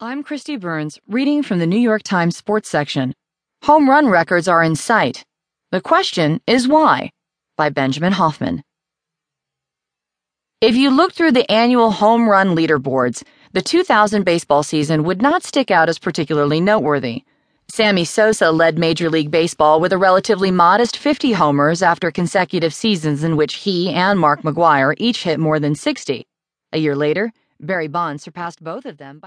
I'm Kristi Burns, reading from the New York Times sports section. Home run records are in sight. The question is why? By Benjamin Hoffman. If you look through the annual home run leaderboards, the 2000 baseball season would not stick out as particularly noteworthy. Sammy Sosa led Major League Baseball with a relatively modest 50 homers after consecutive seasons in which he and Mark McGwire each hit more than 60. A year later, Barry Bonds surpassed both of them by